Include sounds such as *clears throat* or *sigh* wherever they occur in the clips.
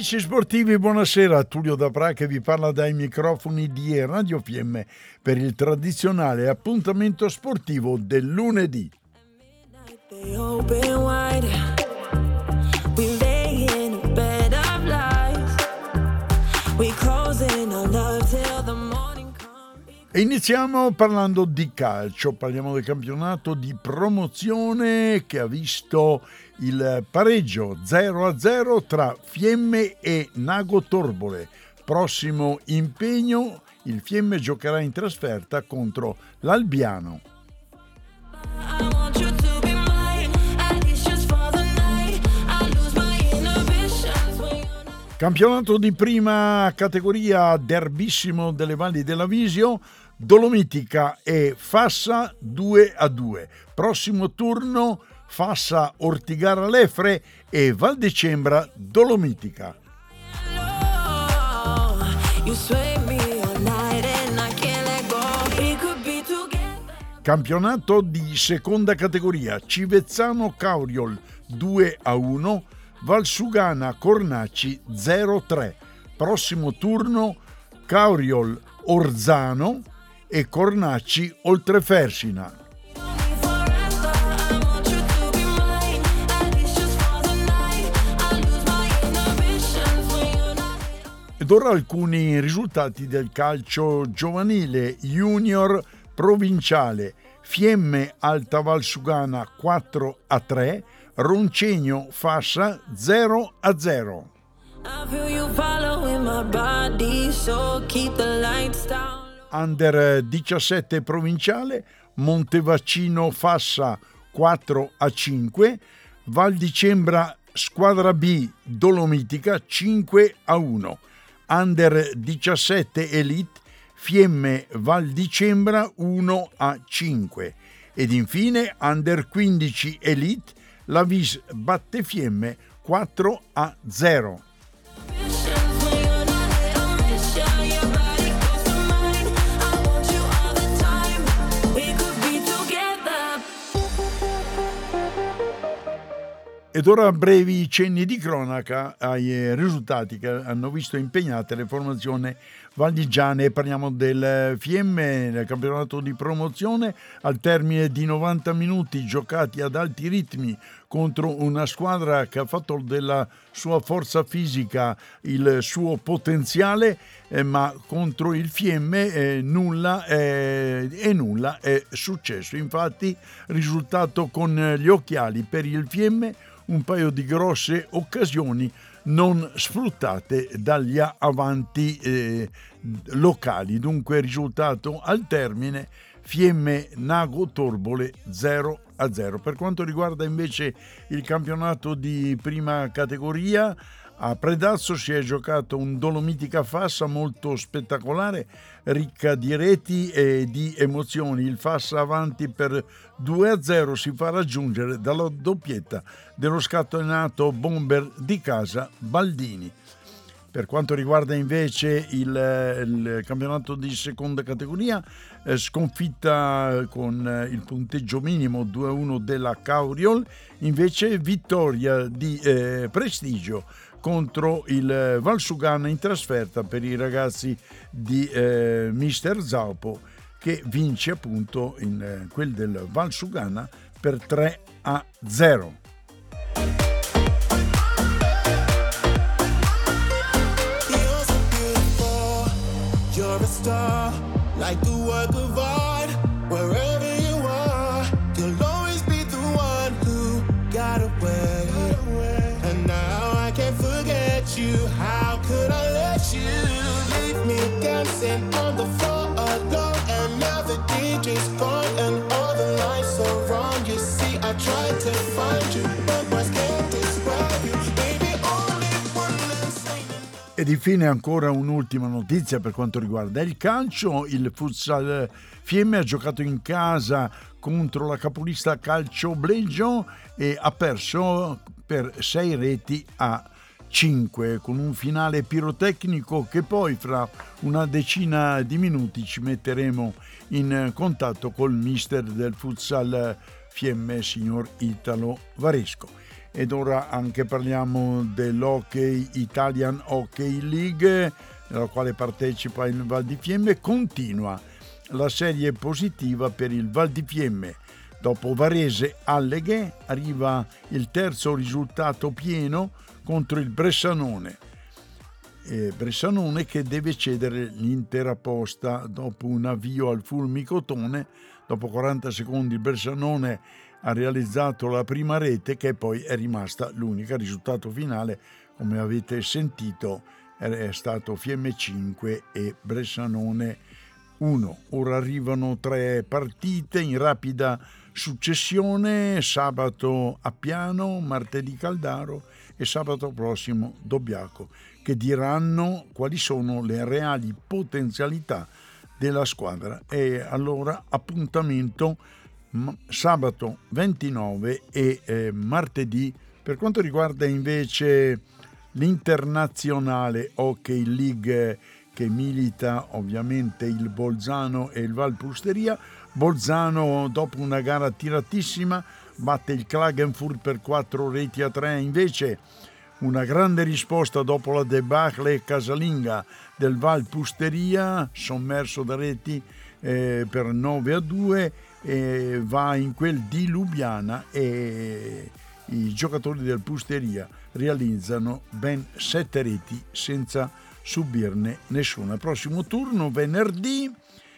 Amici sportivi, buonasera. Tullio Dapra che vi parla dai microfoni di Radio Fiemme per il tradizionale appuntamento sportivo del lunedì. E iniziamo parlando di calcio, parliamo del campionato di promozione che ha visto il pareggio 0-0 tra Fiemme e Nago Torbole. Prossimo impegno, il Fiemme giocherà in trasferta contro l'Albiano. Campionato di prima categoria derbissimo delle Valli della Visio, Dolomitica e Fassa 2 a 2. Prossimo turno Fassa Ortigara Lefre e Valdecembra Dolomitica. Campionato di seconda categoria Civezzano Cauriol 2 a 1 Valsugana Cornacci 0-3. Prossimo turno Cauriol Orzano e Cornacci Oltrefersina. Ed ora alcuni risultati del calcio giovanile junior provinciale. Fiemme Alta Valsugana 4 a 3, Roncegno Fassa 0 a 0. Under 17 provinciale, Montevaccino Fassa 4 a 5, Val di Cembra Squadra B Dolomitica 5 a 1, Under 17 Elite Fiemme Val di Cembra 1 a 5 ed infine Under 15 Elite la Vis batte Fiemme 4 a 0. Ed ora brevi cenni di cronaca ai risultati che hanno visto impegnate le formazioni valdigiane. Parliamo del Fiemme nel campionato di promozione al termine di 90 minuti giocati ad alti ritmi contro una squadra che ha fatto della sua forza fisica il suo potenziale, eh, ma contro il Fiemme eh, nulla eh, e nulla è successo. Infatti, risultato con gli occhiali per il Fiemme un paio di grosse occasioni non sfruttate dagli avanti eh, locali. Dunque risultato al termine Fiemme Nago Torbole 0 a 0. Per quanto riguarda invece il campionato di prima categoria, a Predazzo si è giocato un Dolomitica Fassa molto spettacolare, ricca di reti e di emozioni. Il Fassa avanti per 2-0 si fa raggiungere dalla doppietta dello scatenato bomber di casa Baldini. Per quanto riguarda invece il, il campionato di seconda categoria, eh, sconfitta con eh, il punteggio minimo 2-1 della Cauriol, invece vittoria di eh, prestigio contro il Valsugana in trasferta per i ragazzi di eh, Mister Zaupo che vince appunto in eh, quel del Valsugana per 3 a 0. Star, like the work of art, wherever Ed infine ancora un'ultima notizia per quanto riguarda il calcio. Il futsal Fiemme ha giocato in casa contro la capolista Calcio Bleggio e ha perso per 6 reti a 5 con un finale pirotecnico che poi fra una decina di minuti ci metteremo in contatto col mister del futsal Fiemme, signor Italo Varesco. Ed ora anche parliamo dell'Hockey Italian Hockey League, nella quale partecipa il Val di Fiemme. Continua la serie positiva per il Val di Fiemme. Dopo Varese Alleghe arriva il terzo risultato pieno contro il Bressanone. E Bressanone che deve cedere l'intera posta dopo un avvio al fulmicotone. Dopo 40 secondi il Bressanone ha realizzato la prima rete che poi è rimasta l'unica. Il risultato finale, come avete sentito, è stato Fiemme 5 e Bressanone 1. Ora arrivano tre partite in rapida successione, sabato a Piano, martedì Caldaro e sabato prossimo Dobbiaco, che diranno quali sono le reali potenzialità della squadra. E allora appuntamento sabato 29 e eh, martedì. Per quanto riguarda invece l'internazionale Hockey League che milita ovviamente il Bolzano e il Valpusteria, Bolzano dopo una gara tiratissima batte il Klagenfurt per 4 reti a 3, invece una grande risposta dopo la debacle casalinga del Valpusteria, sommerso da reti eh, per 9 a 2 eh, va in quel di Lubiana e i giocatori del Pusteria realizzano ben sette reti senza subirne nessuna. Prossimo turno venerdì,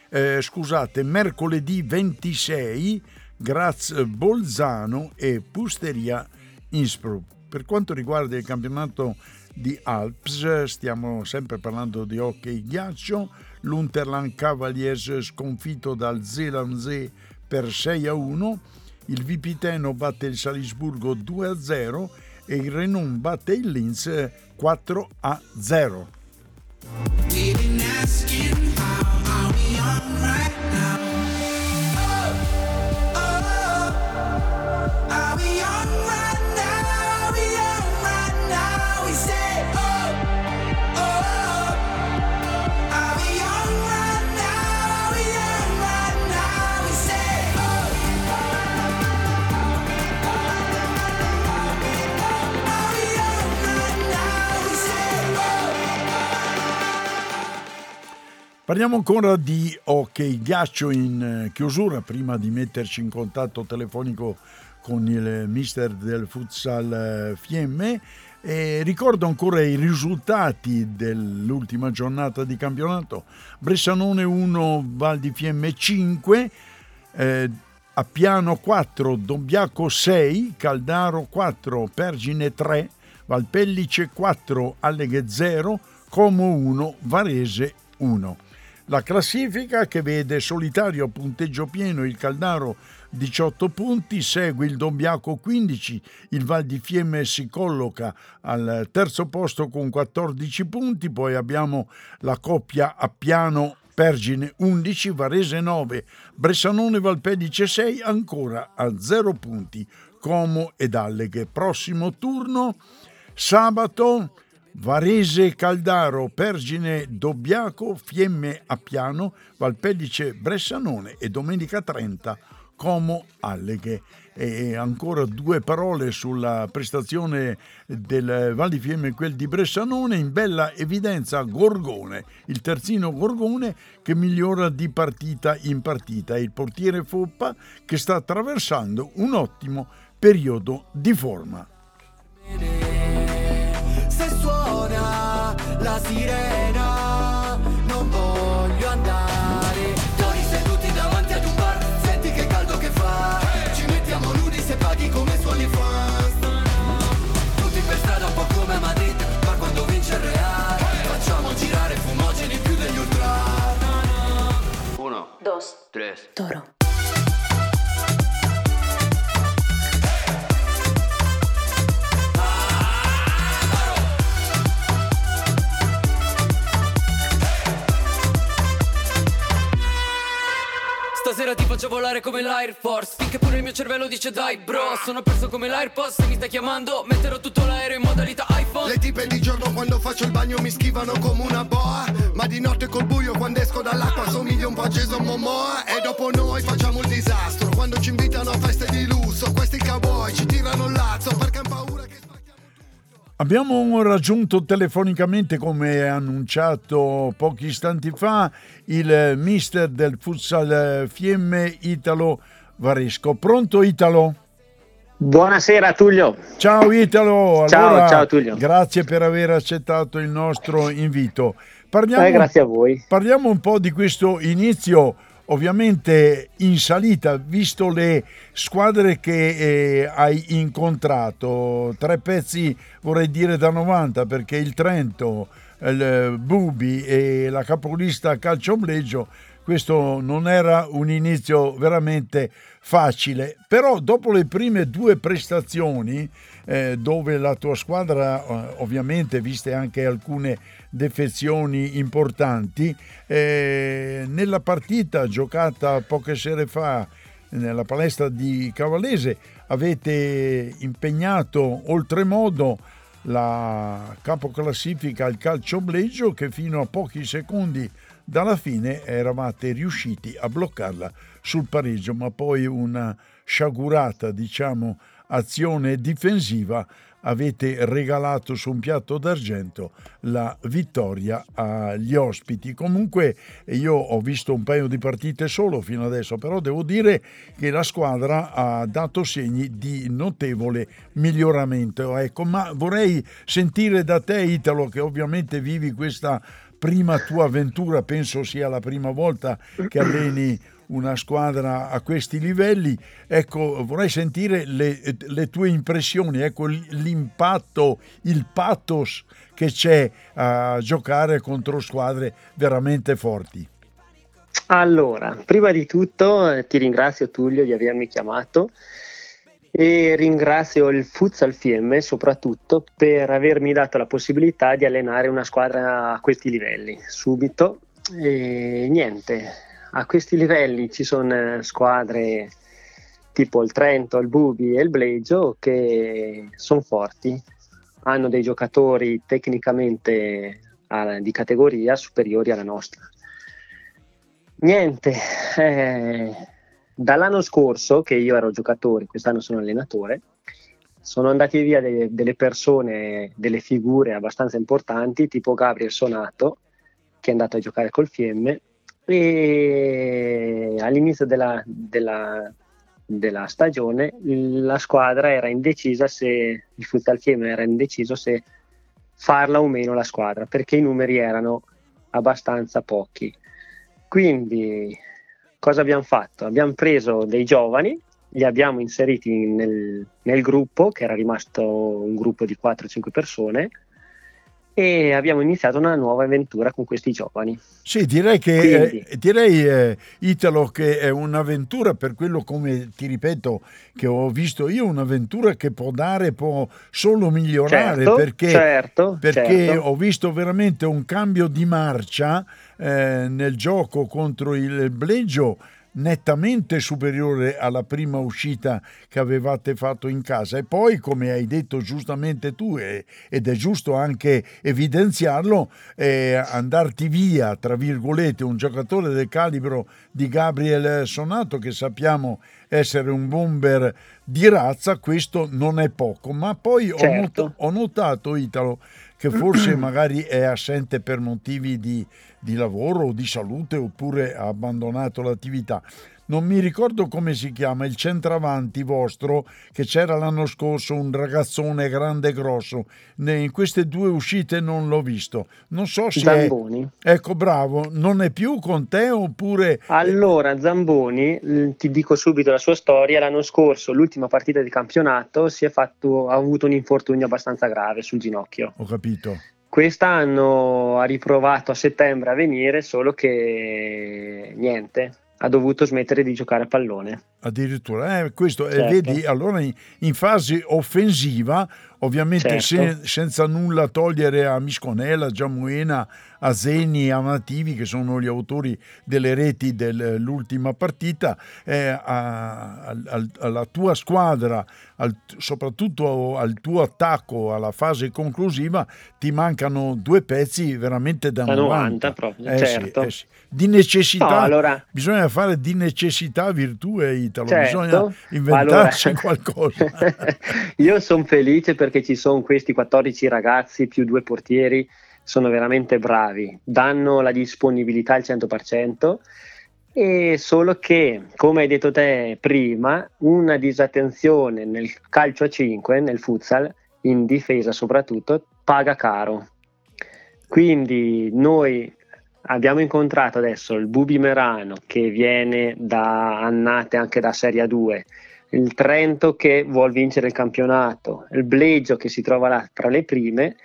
eh, scusate, mercoledì 26, Graz Bolzano e Pusteria Innsbruck. Per quanto riguarda il campionato di Alps, stiamo sempre parlando di hockey ghiaccio, l'Unterland Cavaliers sconfitto dal Zelandsee per 6 a 1, il Vipiteno batte il Salisburgo 2 a 0 e il Renon batte il Linz 4 a 0. Parliamo ancora di hockey ghiaccio in eh, chiusura prima di metterci in contatto telefonico con il mister del futsal eh, Fiemme. E ricordo ancora i risultati dell'ultima giornata di campionato. Bressanone 1, Val di Fiemme 5, eh, Appiano 4, Dobbiaco 6, Caldaro 4, Pergine 3, Valpellice 4, Alleghe 0, Como 1, Varese 1. La classifica che vede solitario a punteggio pieno il Caldaro 18 punti, segue il Dobbiaco 15, il Val di Fiemme si colloca al terzo posto con 14 punti, poi abbiamo la coppia a piano Pergine 11, Varese 9, Bressanone Valpedice 6, ancora a 0 punti Como ed Alleghe. Prossimo turno sabato Varese Caldaro, Pergine Dobbiaco, Fiemme Appiano, Valpellice Bressanone e domenica 30 Como Alleghe. E ancora due parole sulla prestazione del Val di Fiemme e quel di Bressanone, in bella evidenza Gorgone, il terzino Gorgone che migliora di partita in partita e il portiere Foppa che sta attraversando un ottimo periodo di forma. La sirena, non voglio andare. Tori seduti davanti ad un bar, senti che caldo che fa. Ci mettiamo nudi se paghi come suoni fans. Tutti per strada un po' come a Madrid, ma quando vince il Real, facciamo girare fumogeni più degli ultra. Uno, dos, tres, toro. Stasera ti faccio volare come l'Air Force. Finché pure il mio cervello dice dai bro Sono perso come l'AirPods Se mi stai chiamando metterò tutto l'aereo in modalità iPhone. Le tipe di giorno quando faccio il bagno mi schivano come una boa. Ma di notte col buio quando esco dall'acqua somiglio un po' a Jason Momoa. E dopo noi facciamo il disastro Quando ci invitano a feste di lusso Questi cowboy ci tirano il lazzo perché han paura che Abbiamo raggiunto telefonicamente, come annunciato pochi istanti fa, il mister del futsal Fiemme Italo Varesco. Pronto Italo? Buonasera Tullio. Ciao Italo. Ciao, allora, ciao Tullio. Grazie per aver accettato il nostro invito. Parliamo, eh, grazie a voi. Parliamo un po' di questo inizio ovviamente in salita, visto le squadre che eh, hai incontrato, tre pezzi vorrei dire da 90 perché il Trento, il Bubi e la capolista Calciobleggio, questo non era un inizio veramente facile, però dopo le prime due prestazioni eh, dove la tua squadra eh, ovviamente viste anche alcune defezioni importanti. Eh, nella partita giocata poche sere fa nella palestra di Cavallese avete impegnato oltremodo la capoclassifica al calcio bleggio che fino a pochi secondi dalla fine eravate riusciti a bloccarla sul pareggio, ma poi una sciagurata, diciamo, azione difensiva avete regalato su un piatto d'argento la vittoria agli ospiti. Comunque io ho visto un paio di partite solo fino adesso, però devo dire che la squadra ha dato segni di notevole miglioramento. Ecco, ma vorrei sentire da te Italo che ovviamente vivi questa prima tua avventura, penso sia la prima volta che alleni *clears throat* una squadra a questi livelli. Ecco, vorrei sentire le, le tue impressioni, ecco, l'impatto, il pathos che c'è a giocare contro squadre veramente forti. Allora, prima di tutto eh, ti ringrazio Tullio di avermi chiamato e ringrazio il Futsal Fiemme soprattutto per avermi dato la possibilità di allenare una squadra a questi livelli subito e niente, a questi livelli ci sono eh, squadre tipo il Trento, il Bubi e il Bleggio che sono forti, hanno dei giocatori tecnicamente di categoria superiori alla nostra. Niente, eh, dall'anno scorso che io ero giocatore, quest'anno sono allenatore, sono andati via de- delle persone, delle figure abbastanza importanti, tipo Gabriel Sonato, che è andato a giocare col Fiemme, e all'inizio della, della, della stagione la squadra era indecisa se il futsal Fiemme era indeciso se farla o meno la squadra perché i numeri erano abbastanza pochi quindi cosa abbiamo fatto? abbiamo preso dei giovani li abbiamo inseriti nel, nel gruppo che era rimasto un gruppo di 4-5 persone e abbiamo iniziato una nuova avventura con questi giovani. Sì, direi che eh, direi eh, Italo che è un'avventura per quello come ti ripeto che ho visto io un'avventura che può dare può solo migliorare certo, perché, certo, perché certo. ho visto veramente un cambio di marcia eh, nel gioco contro il Bleggio nettamente superiore alla prima uscita che avevate fatto in casa e poi come hai detto giustamente tu e, ed è giusto anche evidenziarlo eh, andarti via tra virgolette un giocatore del calibro di Gabriel Sonato che sappiamo essere un bomber di razza questo non è poco ma poi certo. ho, not- ho notato Italo che forse magari è assente per motivi di, di lavoro o di salute oppure ha abbandonato l'attività non mi ricordo come si chiama, il centravanti vostro, che c'era l'anno scorso, un ragazzone grande e grosso. In queste due uscite non l'ho visto. Non so se... Zamboni. È... Ecco, bravo, non è più con te oppure... Allora, Zamboni, ti dico subito la sua storia, l'anno scorso, l'ultima partita di campionato, si è fatto, ha avuto un infortunio abbastanza grave sul ginocchio. Ho capito. Quest'anno ha riprovato a settembre a venire, solo che niente, ha dovuto smettere di giocare a pallone. Addirittura, eh, questo, Certo. e vedi, allora in, in fase offensiva, ovviamente Certo. se- senza nulla togliere a Misconella, Giamuena, a Zeni, a Nativi, che sono gli autori delle reti dell'ultima partita, eh, a- al- alla tua squadra, al- soprattutto al tuo attacco alla fase conclusiva, ti mancano due pezzi veramente da Da 90. 90 proprio, Eh sì, certo. eh sì. Di necessità, No, allora- bisogna fare di necessità virtù e Italo, Certo. bisogna inventarsi Allora- *laughs* qualcosa. *laughs* Io sono felice perché ci sono questi 14 ragazzi più due portieri, sono veramente bravi, danno la disponibilità al 100%. E solo che, come hai detto te prima, una disattenzione nel calcio a 5, nel futsal, in difesa soprattutto, paga caro. Quindi noi abbiamo incontrato adesso il Bubi Merano che viene da annate anche da Serie 2, il Trento che vuole vincere il campionato, il Bleggio che si trova là tra le prime,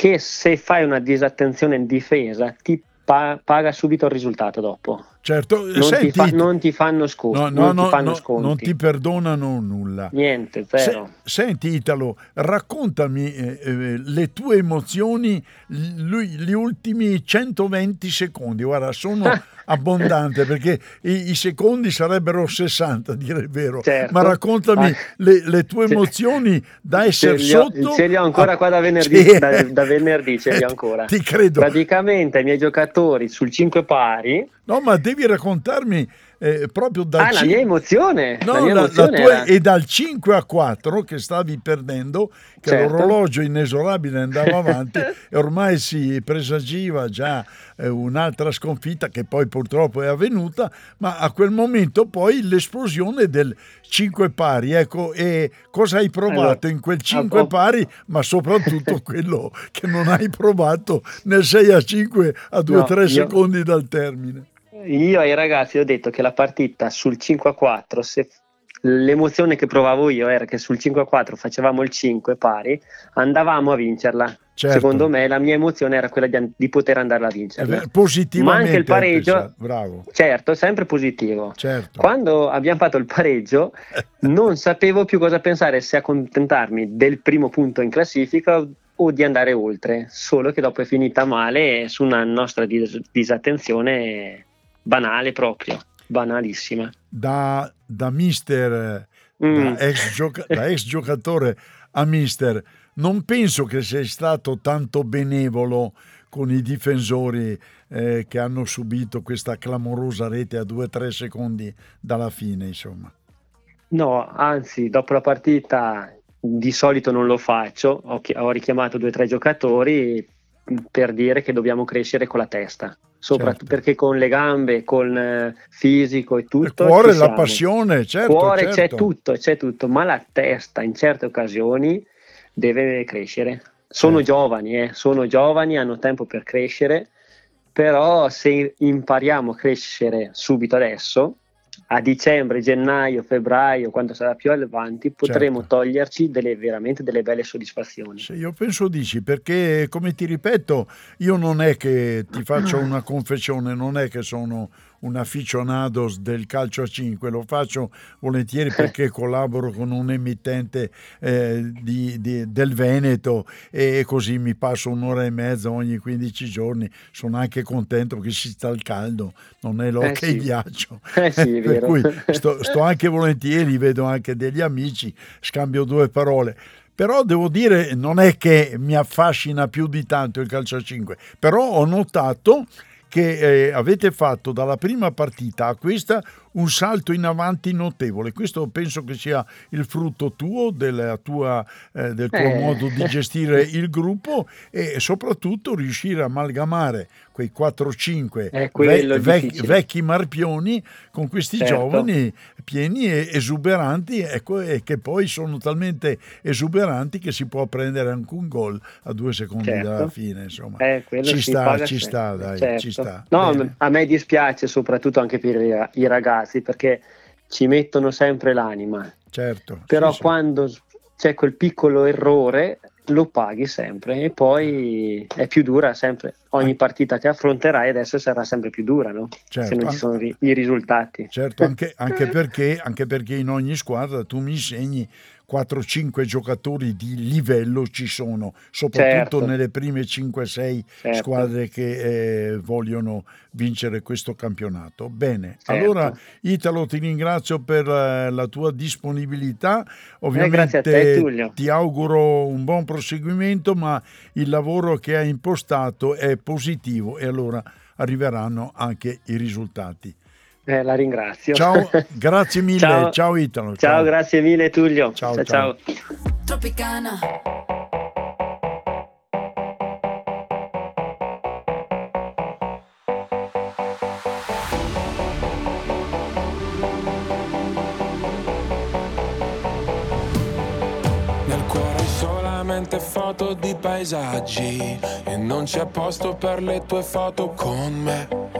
che se fai una disattenzione in difesa ti pa- paga subito il risultato dopo. certo, Non, senti, ti, fa- non ti fanno sconti. no, no, non no, ti fanno no, sconti. non ti perdonano nulla. Niente, zero. Se- senti Italo, raccontami eh, eh, le tue emozioni l- gli ultimi 120 secondi. Guarda, sono *laughs* abbondante perché i, i secondi sarebbero 60, a dire il vero. Certo. Ma raccontami Ah. le, le tue emozioni da essere Ce ho- sotto. ce li ho ancora a- qua da venerdì, da, da venerdì ce li ho *laughs* ancora. Ti credo. Praticamente i miei giocatori sul 5 pari. No, ma devi raccontarmi eh, proprio dal Ah, la cin- mia emozione. No, la mia la- la emozione tua- era- e dal 5 a 4 che stavi perdendo, che Certo. l'orologio inesorabile andava *laughs* avanti e ormai si presagiva già eh, un'altra sconfitta che poi purtroppo è avvenuta, ma a quel momento poi l'esplosione del 5 pari. Ecco, e cosa hai provato Allora, in quel 5 ho- pari, ma soprattutto *laughs* quello che non hai provato nel 6 a 5 a 2-3 io- secondi dal termine. Io ai ragazzi ho detto che la partita sul 5 a 4, se l'emozione che provavo io era che sul 5 a 4 facevamo il 5 pari, andavamo a vincerla. Certo. Secondo me la mia emozione era quella di, di poter andare a vincerla. vero, Positivamente. Ma anche il pareggio- pensato. Bravo, Certo, sempre positivo. certo. Quando abbiamo fatto il pareggio, *laughs* non sapevo più cosa pensare, se accontentarmi del primo punto in classifica o- o di andare oltre. Solo che dopo è finita male su una nostra dis- disattenzione banale proprio, banalissima. da, da mister, Mm. da, ex gioca- da ex giocatore a mister, non penso che sei stato tanto benevolo con i difensori eh, che hanno subito questa clamorosa rete a 2-3 secondi dalla fine, insomma. No, anzi, dopo la partita di solito non lo faccio, ho, chi- ho richiamato due o tre giocatori per dire che dobbiamo crescere con la testa, soprattutto Certo. perché con le gambe, con eh, fisico e tutto... il cuore, la passione, certo. cuore c'è certo. tutto, c'è tutto, ma la testa in certe occasioni deve crescere. Sono Certo. giovani, eh, sono giovani, hanno tempo per crescere, però se impariamo a crescere subito adesso, a dicembre, gennaio, febbraio, quando sarà più avanti, potremo Certo. toglierci delle, veramente delle belle soddisfazioni. Sì, io penso di sì, perché come ti ripeto, io non è che ti faccio *clears throat* una confessione, non è che sono un aficionado del calcio a 5, lo faccio volentieri *laughs* perché collaboro con un emittente eh, di- di- del Veneto e così mi passo un'ora e mezza ogni 15 giorni, sono anche contento che si sta al caldo, non è l'occhio Eh e sì. ghiaccio. *laughs* Eh sì, *laughs* per cui sto, sto anche volentieri, vedo anche degli amici, scambio due parole. Però devo dire, non è che mi affascina più di tanto il calcio a 5, però ho notato che eh, avete fatto dalla prima partita a questa un salto in avanti notevole. Questo penso che sia il frutto tuo, della tua, eh, del tuo Eh. modo di gestire il gruppo e soprattutto riuscire a amalgamare quei 4-5 È quello il vec- vecchi marpioni con questi Certo. giovani pieni e esuberanti ecco, e che poi sono talmente esuberanti che si può prendere anche un gol a due secondi Certo. dalla fine insomma Eh, ci sta ci sta dai certo. ci sta No, Bene. a me dispiace soprattutto anche per i- i ragazzi perché ci mettono sempre l'anima, certo però sì, sì. quando c'è quel piccolo errore lo paghi sempre e poi è più dura sempre ogni partita che affronterai adesso sarà sempre più dura, no? certo, se non ci sono i risultati. Certo, anche, *laughs* anche, perché, anche perché in ogni squadra tu mi insegni 4-5 giocatori di livello ci sono, soprattutto certo. nelle prime 5-6 certo. squadre che eh, vogliono vincere questo campionato. Bene, certo. allora Italo ti ringrazio per eh, la tua disponibilità, ovviamente eh, te, ti auguro un buon proseguimento, ma il lavoro che hai impostato è positivo e allora arriveranno anche i risultati. Eh, la ringrazio. Ciao, *laughs* grazie mille. ciao. ciao Italo. Ciao. ciao. grazie mille Tullio. Ciao, ciao. ciao. Tropicana. Nel cuore solamente foto di paesaggi e non c'è posto per le tue foto con me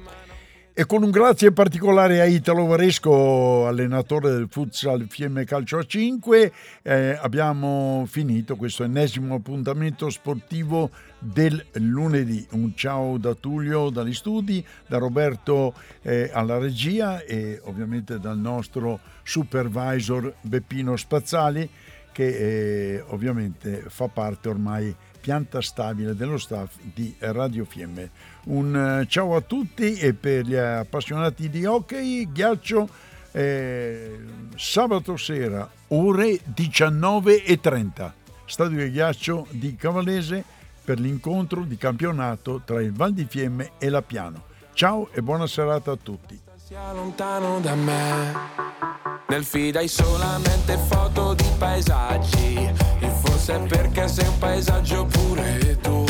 E con un grazie particolare a Italo Varesco, allenatore del futsal Fiemme Calcio a 5, eh, abbiamo finito questo ennesimo appuntamento sportivo del lunedì. Un ciao da Tullio dagli studi, da Roberto eh, alla regia e ovviamente dal nostro supervisor Beppino Spazzali che eh, ovviamente fa parte ormai pianta stabile dello staff di Radio Fiemme. Un eh, ciao a tutti e per gli appassionati di hockey, ghiaccio, eh, sabato sera ore 19.30, stadio di ghiaccio di Cavallese per l'incontro di campionato tra il Val di Fiemme e la Piano. Ciao e buona serata a tutti. Nel feed hai solamente foto di paesaggi, forse perché sei un paesaggio pure tu.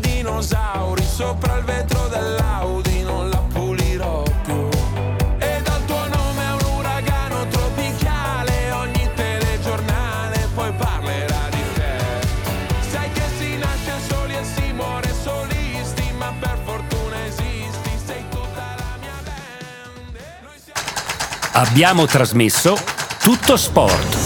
Dinosauri sopra il vetro dell'Audi non la pulirò più. E dal tuo nome è un uragano tropicale ogni telegiornale poi parlerà di te. Sai che si nasce soli e si muore solisti ma per fortuna esisti sei tutta la mia band. Abbiamo trasmesso tutto sport